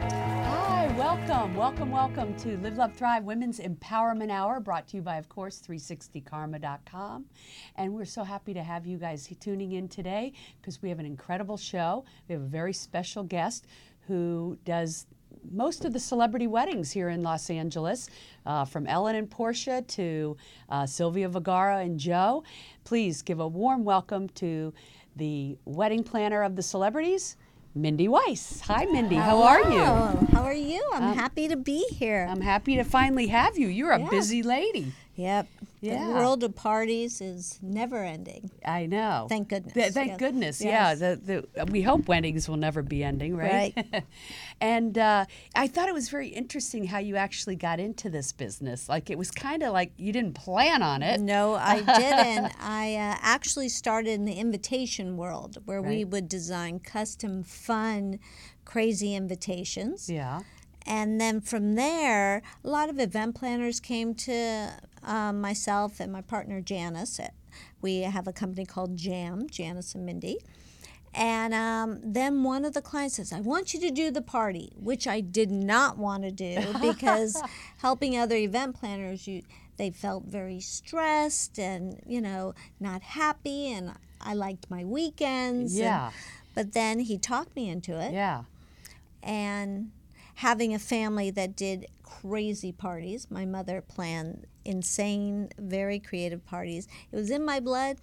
Hi, welcome, welcome, welcome to Live, Love, Thrive Women's Empowerment Hour, brought to you by, of course, 360karma.com. And we're so happy to have you guys tuning in today because we have an incredible show. We have a very special guest who does most of the celebrity weddings here in Los Angeles, uh, from Ellen and Portia to uh, Sofia Vergara and Joe. Please give a warm welcome to the wedding planner of the celebrities, Mindy Weiss. Hi, Mindy. How are you? Hello. How are you? I'm um, happy to be here. I'm happy to finally have you. You're a Yeah. busy lady. yep. Yeah. The world of parties is never ending. I know. Thank goodness. Th- thank Yes. goodness. Yeah. The, the, we hope weddings will never be ending, right? Right. and uh, I thought it was very interesting how you actually got into this business. Like it was kind of like you didn't plan on it. No, I didn't. I uh, actually started in the invitation world where we would design custom, fun, crazy invitations. Yeah. And then from there, a lot of event planners came to um, myself and my partner Janice. We have a company called Jam, Janice and Mindy. And um, then one of the clients says, I want you to do the party, which I did not want to do because helping other event planners, you, they felt very stressed and, you know, not happy. And I liked my weekends. and- Yeah. but then he talked me into it Yeah. and having a family that did crazy parties. My mother planned insane, very creative parties. It was in my blood.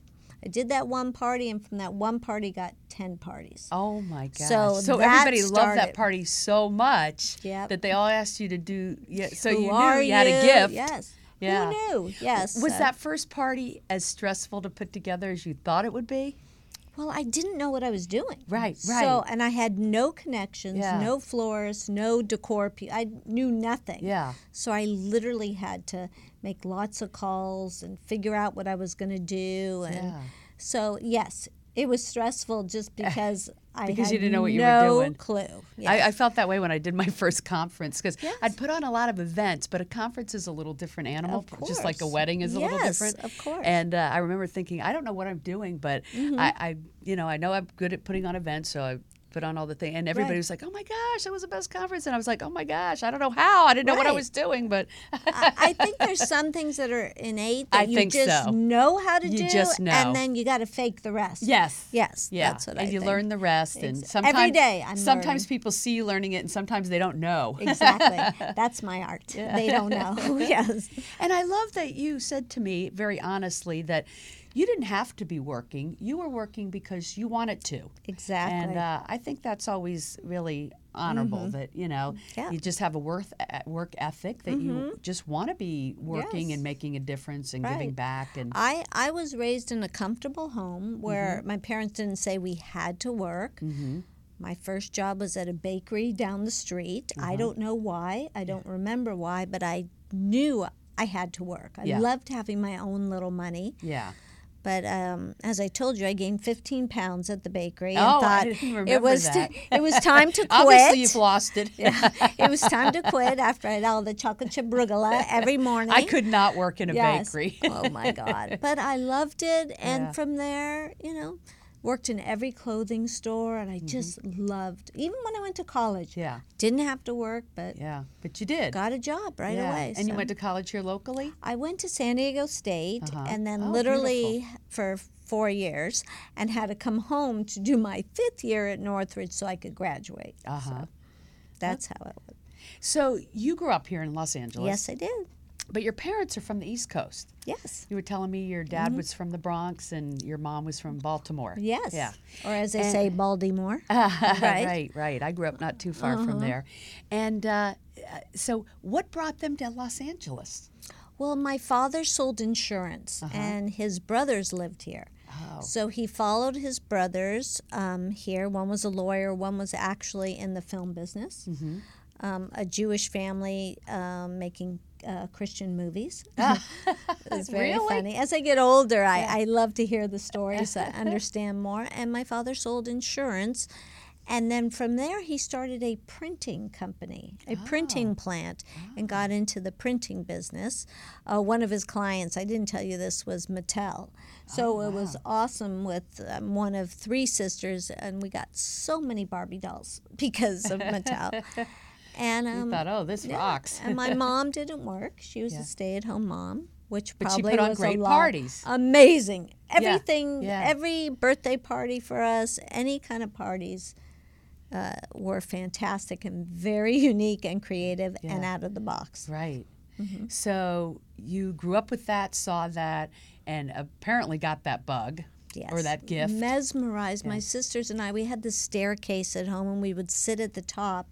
I did that one party, and from that one party, got 10 parties. Oh my gosh. So so everybody loved that party so much Yep. that they all asked you to do. Yeah. So Who you knew are you had a gift. Yes. Yeah. Who knew? Yes. Was that first party as stressful to put together as you thought it would be? Well, I didn't know what I was doing. Right, right. So, and I had no connections, Yeah. no florists, no decor. Pe- I knew nothing. Yeah. So I literally had to make lots of calls and figure out what I was going to do. And Yeah. so, yes, it was stressful just because I Because you didn't know what you were no doing. clue. Yes. I, I felt that way when I did my first conference because Yes. I'd put on a lot of events, but a conference is a little different animal, Of just like a wedding is a little Yes, different. of course. Mm-hmm. And uh, I remember thinking, I don't know what I'm doing, but I, I, you know, I know I'm good at putting on events, so I put on all the things. And everybody Right. was like, "Oh my gosh, that was the best conference!" And I was like, "Oh my gosh, I don't know how. I didn't know what I was doing, but I, I think there's some things that are innate that I you just so. know how to You do, just know. and then you got to fake the rest. yes, Yes. yeah, That's what and I you think. learn the rest. And sometimes every day I'm sometimes learning. people see you learning it, and sometimes they don't know. Exactly. That's my art. They don't know. yes. And I love that you said to me very honestly that you didn't have to be working. You were working because you wanted to. Exactly. And uh, I think that's always really honorable that, you know, Mm-hmm. Yeah. Mm-hmm. you just have a worth, work ethic that you just want to be working Yes. and making a difference and giving back. And I, I was raised in a comfortable home where Mm-hmm. my parents didn't say we had to work. My first job was at a bakery down the street. I don't know why. I don't remember why, but I knew I had to work. I Yeah. loved having my own little money. yeah. But um, as I told you, I gained 15 pounds at the bakery and Oh, I thought it remember was that. it was time to quit. Obviously, you've lost it. yeah, it was time to quit after I had all the chocolate chip brugula every morning. I could not work in a Yes. bakery. oh my God. But I loved it. And Yeah. from there, you know, worked in every clothing store and I just loved, even when I went to college, Mm-hmm. yeah. didn't have to work, but Yeah. But you did. got a job right yeah. away. And you went to college here locally? I went to San Diego State Uh-huh. and then Oh, literally for four years and had to come home to do my fifth year at Northridge so I could graduate. Uh huh. So that's how it was. So you grew up here in Los Angeles. Yes, I did. But your parents are from the East Coast. Yes. You were telling me your dad was from the Bronx and your mom was from Baltimore. Mm-hmm. Yes. Yeah. Or as they say, Baltimore. right. Right. right, right. I grew up not too far from there. And uh, uh, so, what brought them to Los Angeles? Well, my father sold insurance, and his brothers lived here. Oh. So he followed his brothers um, here. One was a lawyer, one was actually in the film business. Um, a Jewish family um, making uh, Christian movies. it's very Really? funny. As I get older, I, I love to hear the stories, I understand more. And my father sold insurance. And then from there, he started a printing company, a printing plant, and got into the printing business. Uh, one of his clients, I didn't tell you this, was Mattel. So it was awesome with um, one of three sisters, and we got so many Barbie dolls because of Mattel. And um, thought, oh, this yeah, rocks. and my mom didn't work; she was Yeah. a stay-at-home mom, which But she probably put on was great a lot. parties. Amazing, everything, yeah. every birthday party for us, any kind of parties. Uh, were fantastic and very unique and creative and out of the box. Right. Mm-hmm. So you grew up with that, saw that, and apparently got that bug Yes. or that gift. Mesmerized. My sisters and I, we had the staircase at home and we would sit at the top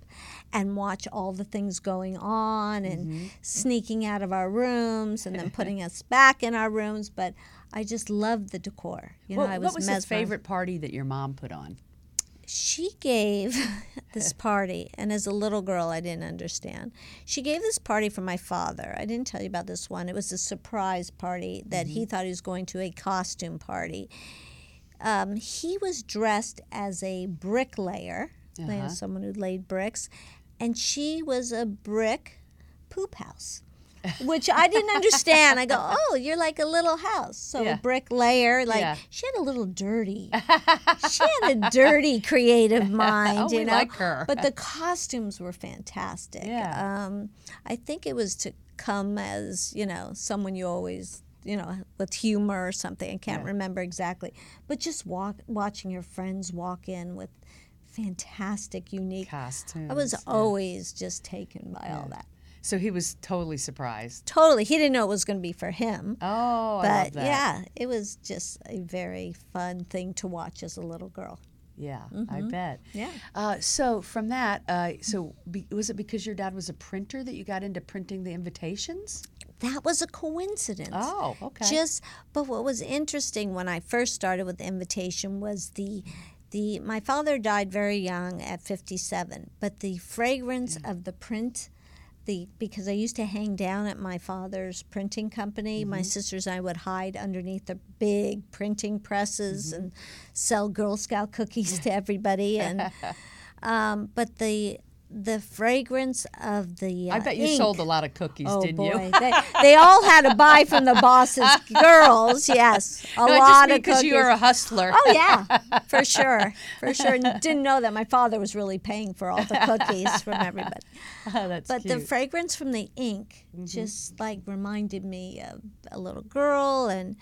and watch all the things going on and Mm-hmm. sneaking out of our rooms and then putting us back in our rooms. But I just loved the decor. You know, What- I was, what was the favorite party that your mom put on? She gave this party, and as a little girl, I didn't understand. She gave this party for my father. I didn't tell you about this one. It was a surprise party that Mm-hmm. he thought he was going to a costume party. Um, he was dressed as a bricklayer, Uh-huh. someone who laid bricks, and she was a brick poop house. Which I didn't understand. I go, oh, you're like a little house. So Yeah. a bricklayer, like Yeah. she had a little dirty. she had a dirty creative mind, Oh, you know. like her. But the costumes were fantastic. Yeah. Um, I think it was to come as you know someone you always you know with humor or something. I can't Yeah. remember exactly, but just walk watching your friends walk in with fantastic, unique. Costumes. I was yeah. always just taken by all that. So he was totally surprised. Totally, he didn't know it was going to be for him. Oh, I but love that. yeah, it was just a very fun thing to watch as a little girl. Yeah, I bet. Mm-hmm. Yeah. Uh, so from that, uh, so be, was it because your dad was a printer that you got into printing the invitations? That was a coincidence. Oh, okay. Just, but what was interesting when I first started with the invitation was the, the. My father died very young at fifty-seven, but the fragrance Mm. of the print, the because I used to hang down at my father's printing company. My Mm-hmm. sisters and I would hide underneath the big printing presses Mm-hmm. and sell Girl Scout cookies to everybody, and um, but the the fragrance of the. Uh, I bet you ink, sold a lot of cookies, Oh didn't boy, you? they, they all had to buy from the boss's girls. Yes, a No, lot just of because you were a hustler. oh yeah, for sure, for sure. And didn't know that my father was really paying for all the cookies from everybody. Oh, But the cute. Mm-hmm. fragrance from the ink just like reminded me of a little girl and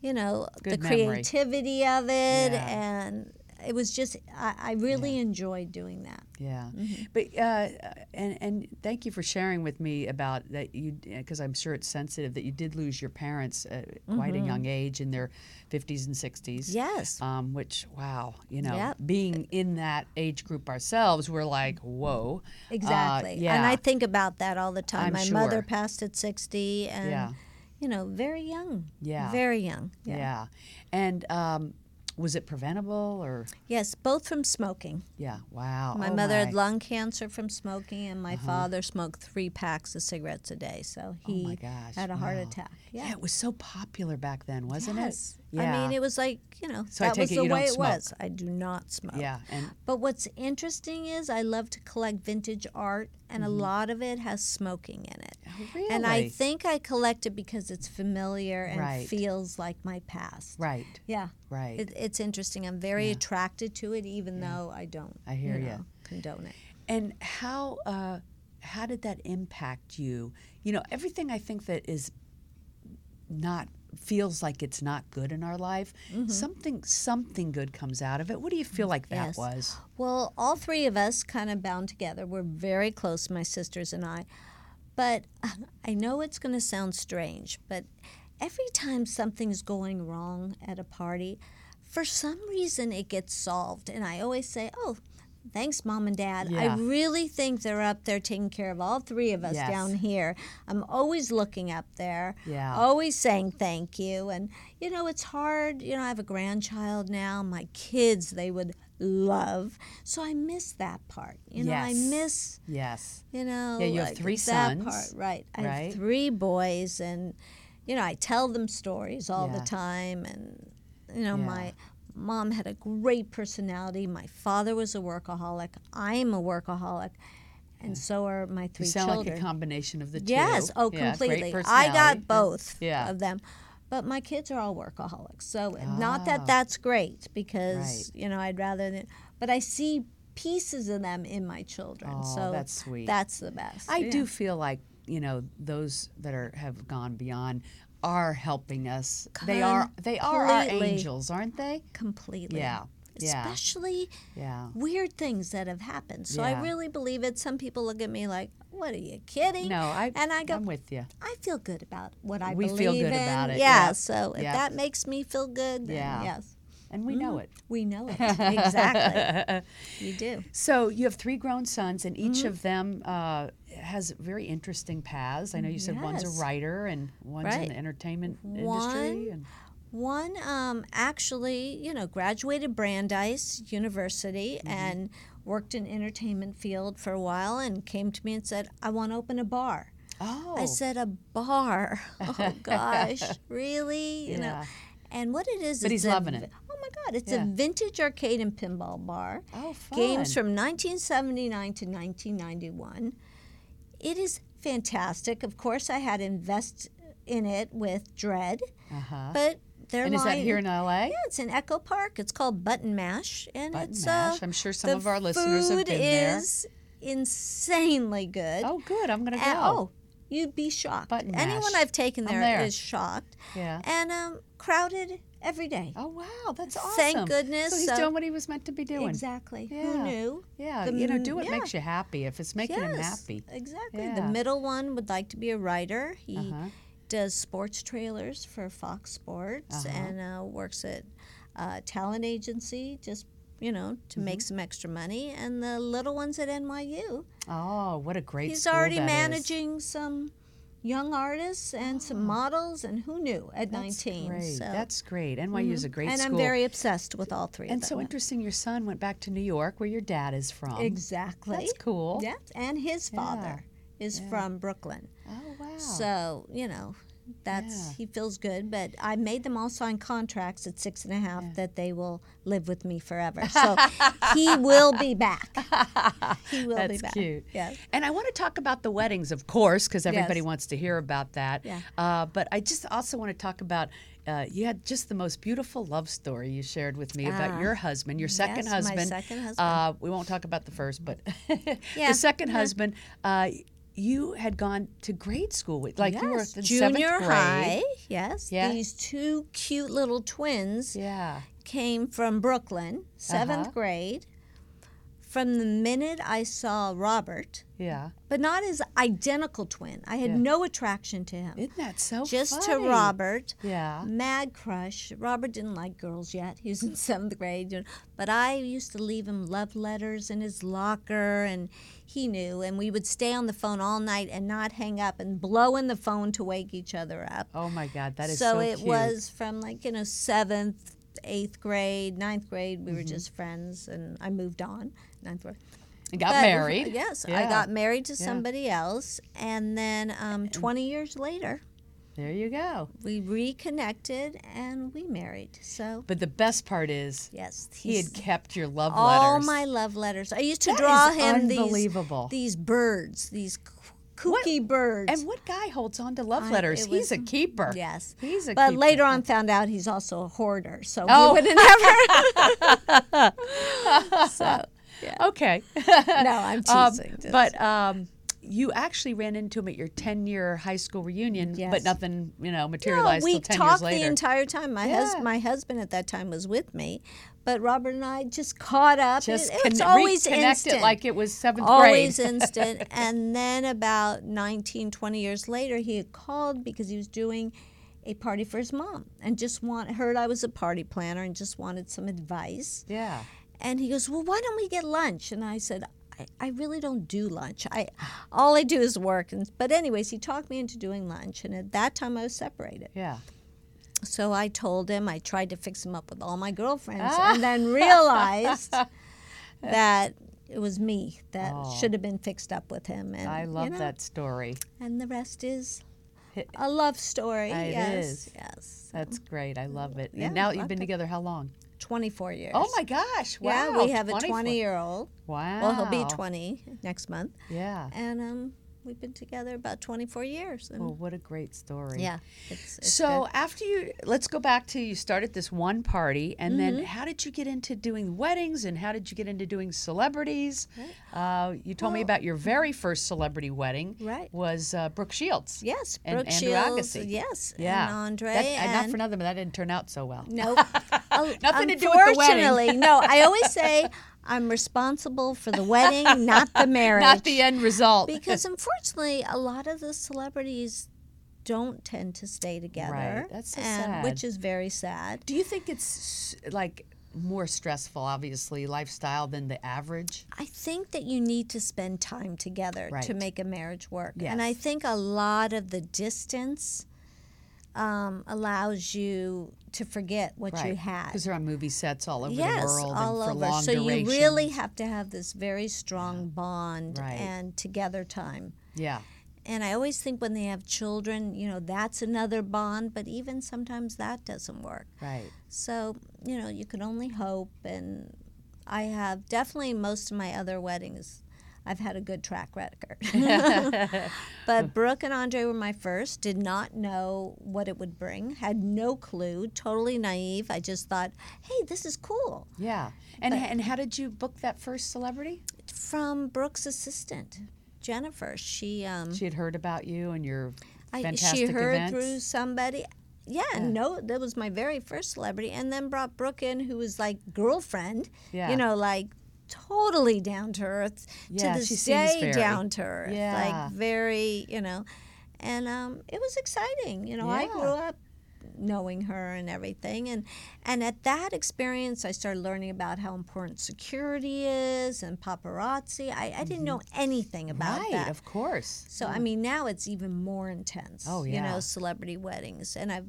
you know the memory. creativity of it Yeah. and it was just I, I really enjoyed doing that. Yeah, Mm-hmm. but uh, and and thank you for sharing with me about that you because I'm sure it's sensitive that you did lose your parents at quite a young age in their 50s and 60s. Mm-hmm. Yes. Um, which wow, you know, Yep. being in that age group ourselves, we're like, whoa. Uh, Exactly. yeah. And I think about that all the time. I'm My mother passed at 60 and, Yeah. you know, very young. Yeah. Very young. yeah. And um, was it preventable or Yes, both from smoking. yeah? Wow. My Oh, mother my. had lung cancer from smoking, and my uh-huh. father smoked three packs of cigarettes a day. So he Oh my gosh, had a heart wow. attack. Yeah. Yeah. it was so popular back then, wasn't yes. it? I mean, it was like, you know, So that was the way it smoke. was. I do not smoke. yeah, and But what's interesting is I love to collect vintage art, and a lot of it has smoking in it. really, And I think I collect it because it's familiar and Right. feels like my past. right, Yeah. right. It, it's interesting. I'm very attracted to it, even though I don't. I hear you know, condone it. And how uh, how did that impact you? You know, everything I think that is not feels like it's not good in our life. Mm-hmm. Something something good comes out of it. What do you feel like that Yes. was? Well, all three of us kind of bound together. We're very close, my sisters and I. But I know it's going to sound strange, but every time something's going wrong at a party, for some reason it gets solved. And I always say, oh, Thanks, mom and dad. Yeah. I really think they're up there taking care of all three of us Yes. down here. I'm always looking up there, Yeah. always saying thank you. And, you know, it's hard. You know, I have a grandchild now. My kids, they would love. So I miss that part. You know, I miss Yes. you know Yeah, you have three that sons, part right i right? have three boys and you know i tell them stories all Yeah. the time and you know Yeah. my mom had a great personality. My father was a workaholic. I'm a workaholic. And so are my three You sound children like a combination of the two. yes. Oh Yeah, completely. I got both Yeah. of them. But my kids are all workaholics. So not Ah. that that's great because Right. you know i'd rather than but i see pieces of them in my children. Oh, so that's sweet. that's the best. I Yeah. do feel like you know those that are have gone beyond are helping us. They are they are our angels, aren't they? completely. Yeah. Especially Yeah. weird things that have happened. So Yeah. I really believe it. Some people look at me like, "What are you kidding?" No, I and I go, I'm with you. "I feel good about what I We believe feel good in." about it, Yeah. yeah. So if that makes me feel good, then Yeah. yes, And we know it. we know it exactly. you do. So you have three grown sons, and each Mm-hmm. of them uh, has very interesting paths. I know you said one's a writer and one's in the entertainment industry. One- And, One um, actually, you know, graduated Brandeis University Mm-hmm. and worked in entertainment field for a while, and came to me and said, "I want to open a bar." oh, I said a bar. Oh gosh, really? You know. And what it is, But he's loving vi- it. Oh my God! It's Yeah. a vintage arcade and pinball bar. oh, fun. Games from 1979 to 1991. It is fantastic. Of course, I had invest in it with Dread, uh-huh. but they're And is that here in L.A.? yeah, it's in Echo Park. It's called Button Mash, and Button it's Mash. Uh, I'm sure some of our listeners have been there. food is insanely good. Oh, good. I'm gonna go. And- oh, you'd be shocked. Button Anyone. I've taken I'm there is shocked. Yeah. And um, crowded every day. Oh wow, that's awesome. Thank goodness, So he's so- doing what he was meant to be doing. Exactly. Yeah. Who knew? Yeah, The you know, do what yeah. makes you happy. If it's making him yes, happy. Exactly. Yeah. The middle one would like to be a writer. He Uh-huh. does sports trailers for Fox Sports Uh-huh. and uh, works at uh, talent agency just you know to make Mm-hmm. some extra money. And the little one's at NYU. Oh, what a great He's already that is. managing some young artists and some models and who knew at Oh. That's 19 great. so That's great. NYU is a great and school. i'm very obsessed with all three and so interesting. Your son went back to New York, where your dad is from. exactly That's cool. yes and his father is from brooklyn Oh wow. so you know that's Yeah. he feels good but i made them all sign contracts at six and a half that they will live with me forever so he will be back he will be That's back cute. yes And I want to talk about the weddings, of course, because everybody Yes. wants to hear about that. Yeah. Uh, but I just also want to talk about. Uh, you had just the most beautiful love story you shared with me about Ah. your husband, your second Yes, my husband. second husband. Uh, we won't talk about the first, but Yeah, the second yeah. husband. Uh, you had gone to grade school with, like you were Yes, in junior high yes Yeah. these two cute little twins Yeah. came from Brooklyn, 7th Uh-huh. grade. From the minute I saw Robert, Yeah. but not his identical twin, I had Yeah. no attraction to him. Isn't that so Just to? Robert, Yeah. mad crush. Robert didn't like girls yet. He was in seventh grade. But I used to leave him love letters in his locker, and he knew. And we would stay on the phone all night and not hang up and blow in the phone to wake each other up. Oh my God, that is so so, it cute. was from like you know seventh eighth grade ninth grade we were Mm-hmm. just friends and i moved on ninth grade And got But- married. yes i got married to Yeah. somebody else and then um, 20 years later There you go. we reconnected and we married so But the best part is yes he had kept your love all letters. All my love letters i used to That draw him these unbelievable. these birds these What- kooky birds And what guy holds on to love I- letters? He's was- a keeper. Yes. He's a keeper. But keeper. later on found out he's also a hoarder, so Oh. we would never. so, yeah. Okay. No, I'm Um, teasing. Just- but um, you actually ran into him at your 10 year high school reunion, but nothing, you know, no, materialized we till 10 talked years the entire time. My Yeah. hus- my husband at that time was with me, but Robert and I just caught up. Just it, it was con- always reconnect instant. it like it was seventh always grade. instant. And then about 19, 20 years later, he had called because he was doing a party for his mom and just want heard I was a party planner and just wanted some advice. yeah. And he goes, Well, why don't we get lunch? And I said, I, I really don't do lunch. I all I do is work. And but anyways, he talked me into doing lunch, and at that time I was separated. Yeah. So I told him I tried to fix him up with all my girlfriends, and then realized that it was me that should have been fixed up with him. And Oh. I you love know, that story. And the rest is a love story. It yes, is. yes. That's great. I love it. Yeah, and now you've been it. together how long? 24 years. Oh my gosh. Wow. Yeah, we have a 20 year old. Wow. Well, he'll be 20 next month. Yeah. And um, we've been together about 24 years. And Well, what a great story. yeah, it's, it's So good. after you, let's go back to you started this one party, and then Mm-hmm. how did you get into doing weddings, and how did you get into doing celebrities? Uh, you told me about your very first celebrity wedding. Right. Was uh, Brooke Shields. Yes, and Brooke Andre Shields. Agassi. Yes, Yeah. and Andre. That- and not for nothing, but that didn't turn out so well. Nope. Oh, Nothing to do with the wedding. Unfortunately, no. I always say I'm responsible for the wedding, not the marriage. Not the end result. because unfortunately, a lot of the celebrities don't tend to stay together. Right, that's so and, sad. Which is very sad. do you think it's like more stressful, obviously, lifestyle than the average? I think that you need to spend time together to make a marriage work. And I think a lot of the distance um, allows you to forget what you had. Because they're on movie sets all over yes, the world Yes, all and over. so you really have to have this very strong bond Right. and together time. Yeah. And I always think when they have children, you know, that's another bond, but even sometimes that doesn't work. Right. So, you know, you can only hope. And I have definitely most of my other weddings, I've had a good track record. but Brooke and Andre were my first, did not know what it would bring, had no clue, totally naive. I just thought, hey, this is cool. Yeah. And and how did you book that first celebrity? From Brooke's assistant, Jennifer. She, um, She had heard about you and your I, fantastic she heard events. through somebody. Yeah, no, that was my very first celebrity, and then brought Brooke in, who was like girlfriend. Yeah. You know, like totally down to earth. Yeah, to this day, very- down to earth. Yeah. Like very, you know, and um, it was exciting. You know, I grew up knowing her and everything and and at that experience i started learning about how important security is and paparazzi i, I didn't know anything about Mm-hmm. right, that of course. so I mean, now it's even more intense. Oh, yeah. You know, celebrity weddings, and I've,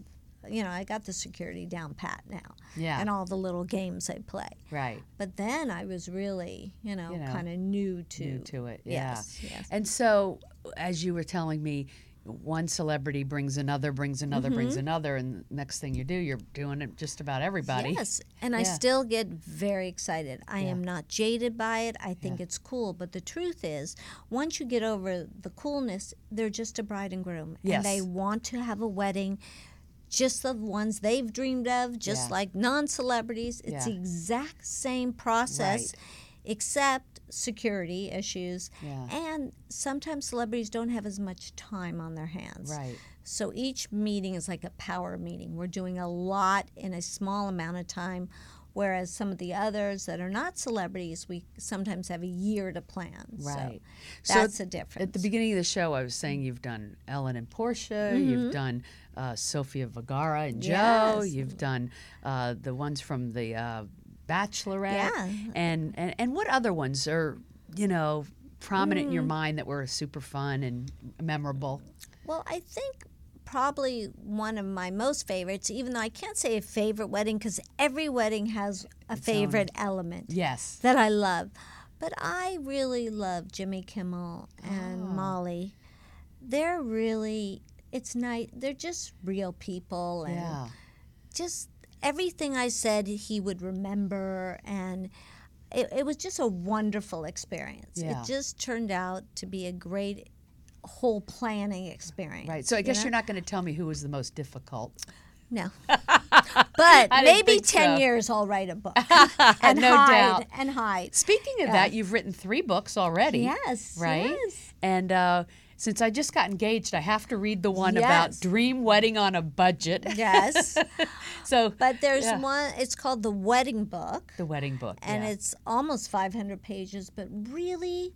you know, I got the security down pat now. Yeah. And all the little games I play. Right. But then I was really, you know, You know, kind of new to. New to it. Yeah. Yes. Yes. And so, as you were telling me, one celebrity brings another, brings another, brings Mm-hmm. another, and next thing you do, you're doing it just about everybody. Yes, and I still get very excited. I am not jaded by it. I think it's cool. But the truth is, once you get over the coolness, they're just a bride and groom. Yes. And they want to have a wedding just the ones they've dreamed of, just Yeah. like non celebrities. It's the exact same process. Except security issues. Yeah. And sometimes celebrities don't have as much time on their hands. Right. So each meeting is like a power meeting. We're doing a lot in a small amount of time, whereas some of the others that are not celebrities, we sometimes have a year to plan. Right. So So that's the difference. At the beginning of the show, I was saying you've done Ellen and Portia, you've mm-hmm. done uh, Sofia Vergara and Joe. Yes. you've done uh, the ones from the uh, Bachelorette, Yeah. and, and and what other ones are you know prominent in your Mm. mind that were super fun and memorable? Well, I think probably one of my most favorites, even though I can't say a favorite wedding because every wedding has a favorite element. Yes. that I love. But I really love Jimmy Kimmel and Oh. Molly. They're really it's nice. They're just real people and Yeah. just everything I said he would remember and it, it was just a wonderful experience. Yeah. It just turned out to be a great whole planning experience. Right. So I you guess know? you're not going to tell me who was the most difficult. No. But maybe 10 so. years I'll write a book. and No hide, doubt. And hide. Speaking of that, you've written three books already. Yes. right? Yes. And uh, since I just got engaged, I have to read the one about dream wedding on a budget. Yes. so, But there's Yeah. one, it's called The Wedding Book, the wedding book, and yeah. it's almost 500 pages, but really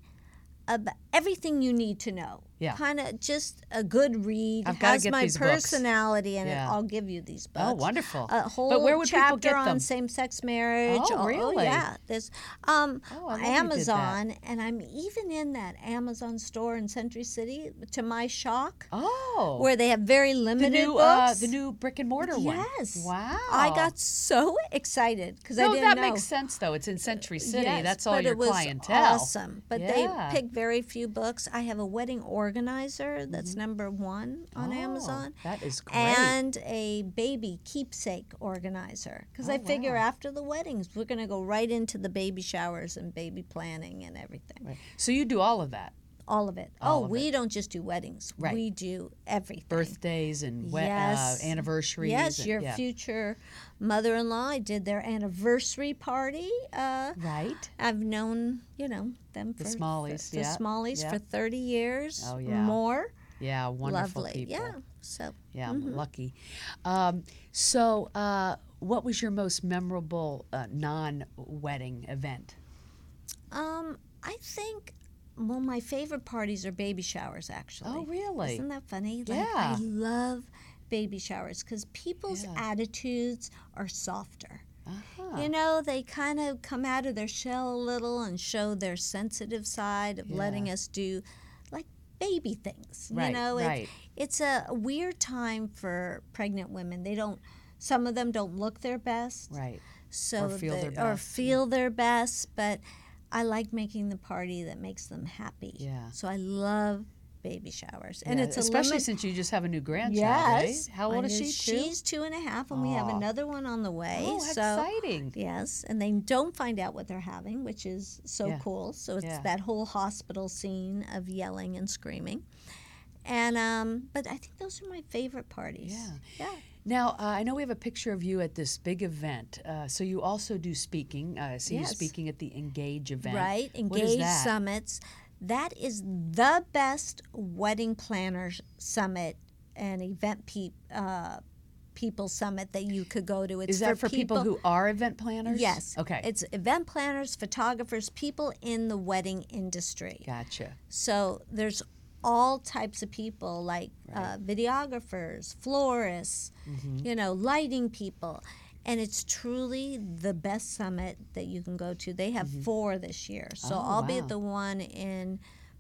about everything you need to know. Yeah. kind of just a good read. I've has my these books. personality in Yeah. it. I'll give you these books. Oh, wonderful. A whole But where would people chapter get on same-sex marriage. Oh, really? yeah. There's um, Oh, I love you. Amazon, and I'm even in that Amazon store in Century City. To my shock, Oh. where they have very limited the new uh, books. the new brick and mortar one. Yes. Wow. I got so excited because I didn't know. So that know. makes sense though. It's in Century City. Yes, That's all but your it was clientele. Awesome, but Yeah. they pick very few books. I have a wedding organizer that's number one on Mm-hmm. Oh, Amazon, That is great. and a baby keepsake organizer. Because I Oh, figure wow. after the weddings, we're going to go right into the baby showers and baby planning and everything. Right. So you do all of that. All of it. All oh, of we don't just do weddings. Right. We do everything. Birthdays and we- Yes. uh, anniversaries. Yes, and- your yeah. future mother-in-law. I did their anniversary party. Uh, Right. I've known, you know, them The for Smalleys, the yeah, Smalleys yeah. for 30 years Oh, yeah. more. Yeah. Wonderful Lovely. people. Yeah. So, Yeah, I'm lucky. Um, so, uh, what was your most memorable uh, non-wedding event? um, I think well, my favorite parties are baby showers. Actually. Oh, really? Isn't that funny? Like, Yeah. I love baby showers because people's Yeah. attitudes are softer. Uh-huh. You know, they kind of come out of their shell a little and show their sensitive side of letting us do like baby things. Right, you know, right. it's a weird time for pregnant women. They don't some of them don't look their best. Right. So Or feel their they- or best, feel their best, but I like making the party that makes them happy. Yeah. So I love baby showers. And Yeah, it's a especially limit- since you just have a new grandchild, Yes. right? How old is she? Two. She's two and a half, and we have another one on the way. oh, so exciting! yes, and they don't find out what they're having, which is so Yeah. cool. So it's Yeah. that whole hospital scene of yelling and screaming. And um, but I think those are my favorite parties. Yeah. Yeah. Now, uh, I know we have a picture of you at this big event. Uh, so you also do speaking. Uh, I see you Yes. speaking at the Engage event. Right. Engage? Summits. That is the best wedding planners summit and event pe- uh, people summit that you could go to. It's Is that for people, who are event planners? Yes. Okay. It's event planners, photographers, people in the wedding industry. gotcha. So there's all types of people like uh, videographers, florists, Mm-hmm. you know, lighting people. And it's truly the best summit that you can go to. They have four this year. So Mm-hmm. Oh, I'll be at the one in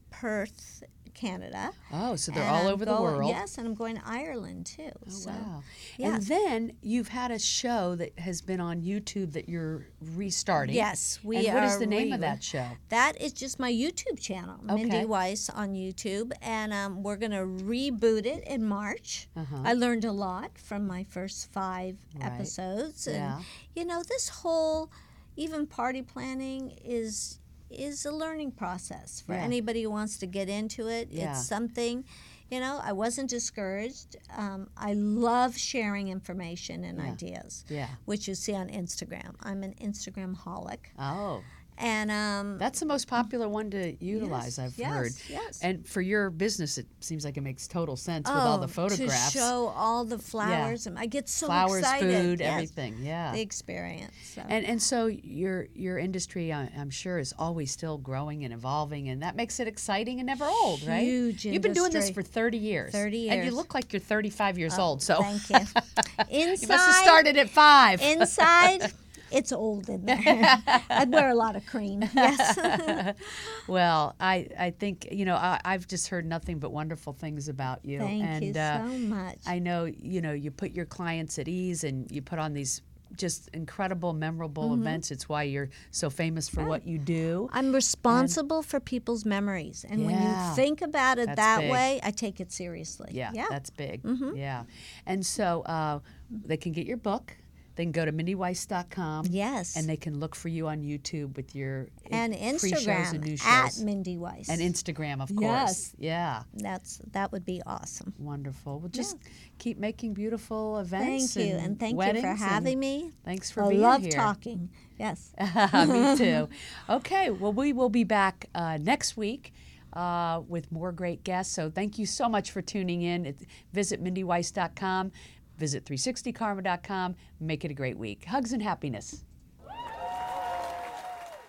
Perth, Canada. Oh, so they're all I'm over the world. Yes, and I'm going to Ireland too. Oh, so wow. yes. And then you've had a show that has been on YouTube that you're restarting. Yes, we and what is the name re- of that show? That is just my YouTube channel, Okay. Mindy Weiss on YouTube, and um, we're gonna reboot it in March. Uh-huh. I learned a lot from my first five Right. episodes, and Yeah. you know, this whole even party planning is is a learning process for Yeah. anybody who wants to get into it. Yeah. It's something. You know, I wasn't discouraged. Um, I love sharing information and Yeah. ideas, Yeah. which you see on Instagram. I'm an Instagram holic, Oh, and um, that's the most popular one to utilize, Yes, I've yes, heard. yes. And for your business, it seems like it makes total sense with all the Oh, photographs. To show all the flowers, and I get so flowers, excited. food, Yes, everything. Yeah. The experience. So. And and so your your industry, I'm sure, is always still growing and evolving, and that makes it exciting and never old, right? Huge You've been doing this for 30 years. 30 years. And you look like you're 35 years Oh, old. So thank you. Inside, you must have started at five. inside, it's old in there. I'd wear a lot of cream. Yes. well, I I think you know I, I've just heard nothing but wonderful things about you. Thank and, you uh, so much. I know you know you put your clients at ease and you put on these just incredible, memorable Mm-hmm. events. It's why you're so famous for what you do. I'm responsible for people's memories, and when you think about it that big. way, I take it seriously. Yeah, Yeah. that's big. Yeah. And so uh, they can get your book. They can go to mindyweiss.com. Yes. And they can look for you on YouTube with your uh, and pre-shows Instagram and new shows. at Mindy Weiss. and Instagram, of course. Yes. Yeah. That's that would be awesome. Wonderful. Well, just keep making beautiful events. Thank you, and, and thank you for having me. Thanks for I being here. I love talking. Yes. Me too. Okay, well, we will be back uh, next week uh, with more great guests. So thank you so much for tuning in. It, visit mindyweiss.com, visit 360karma.com. Make it a great week. Hugs and happiness.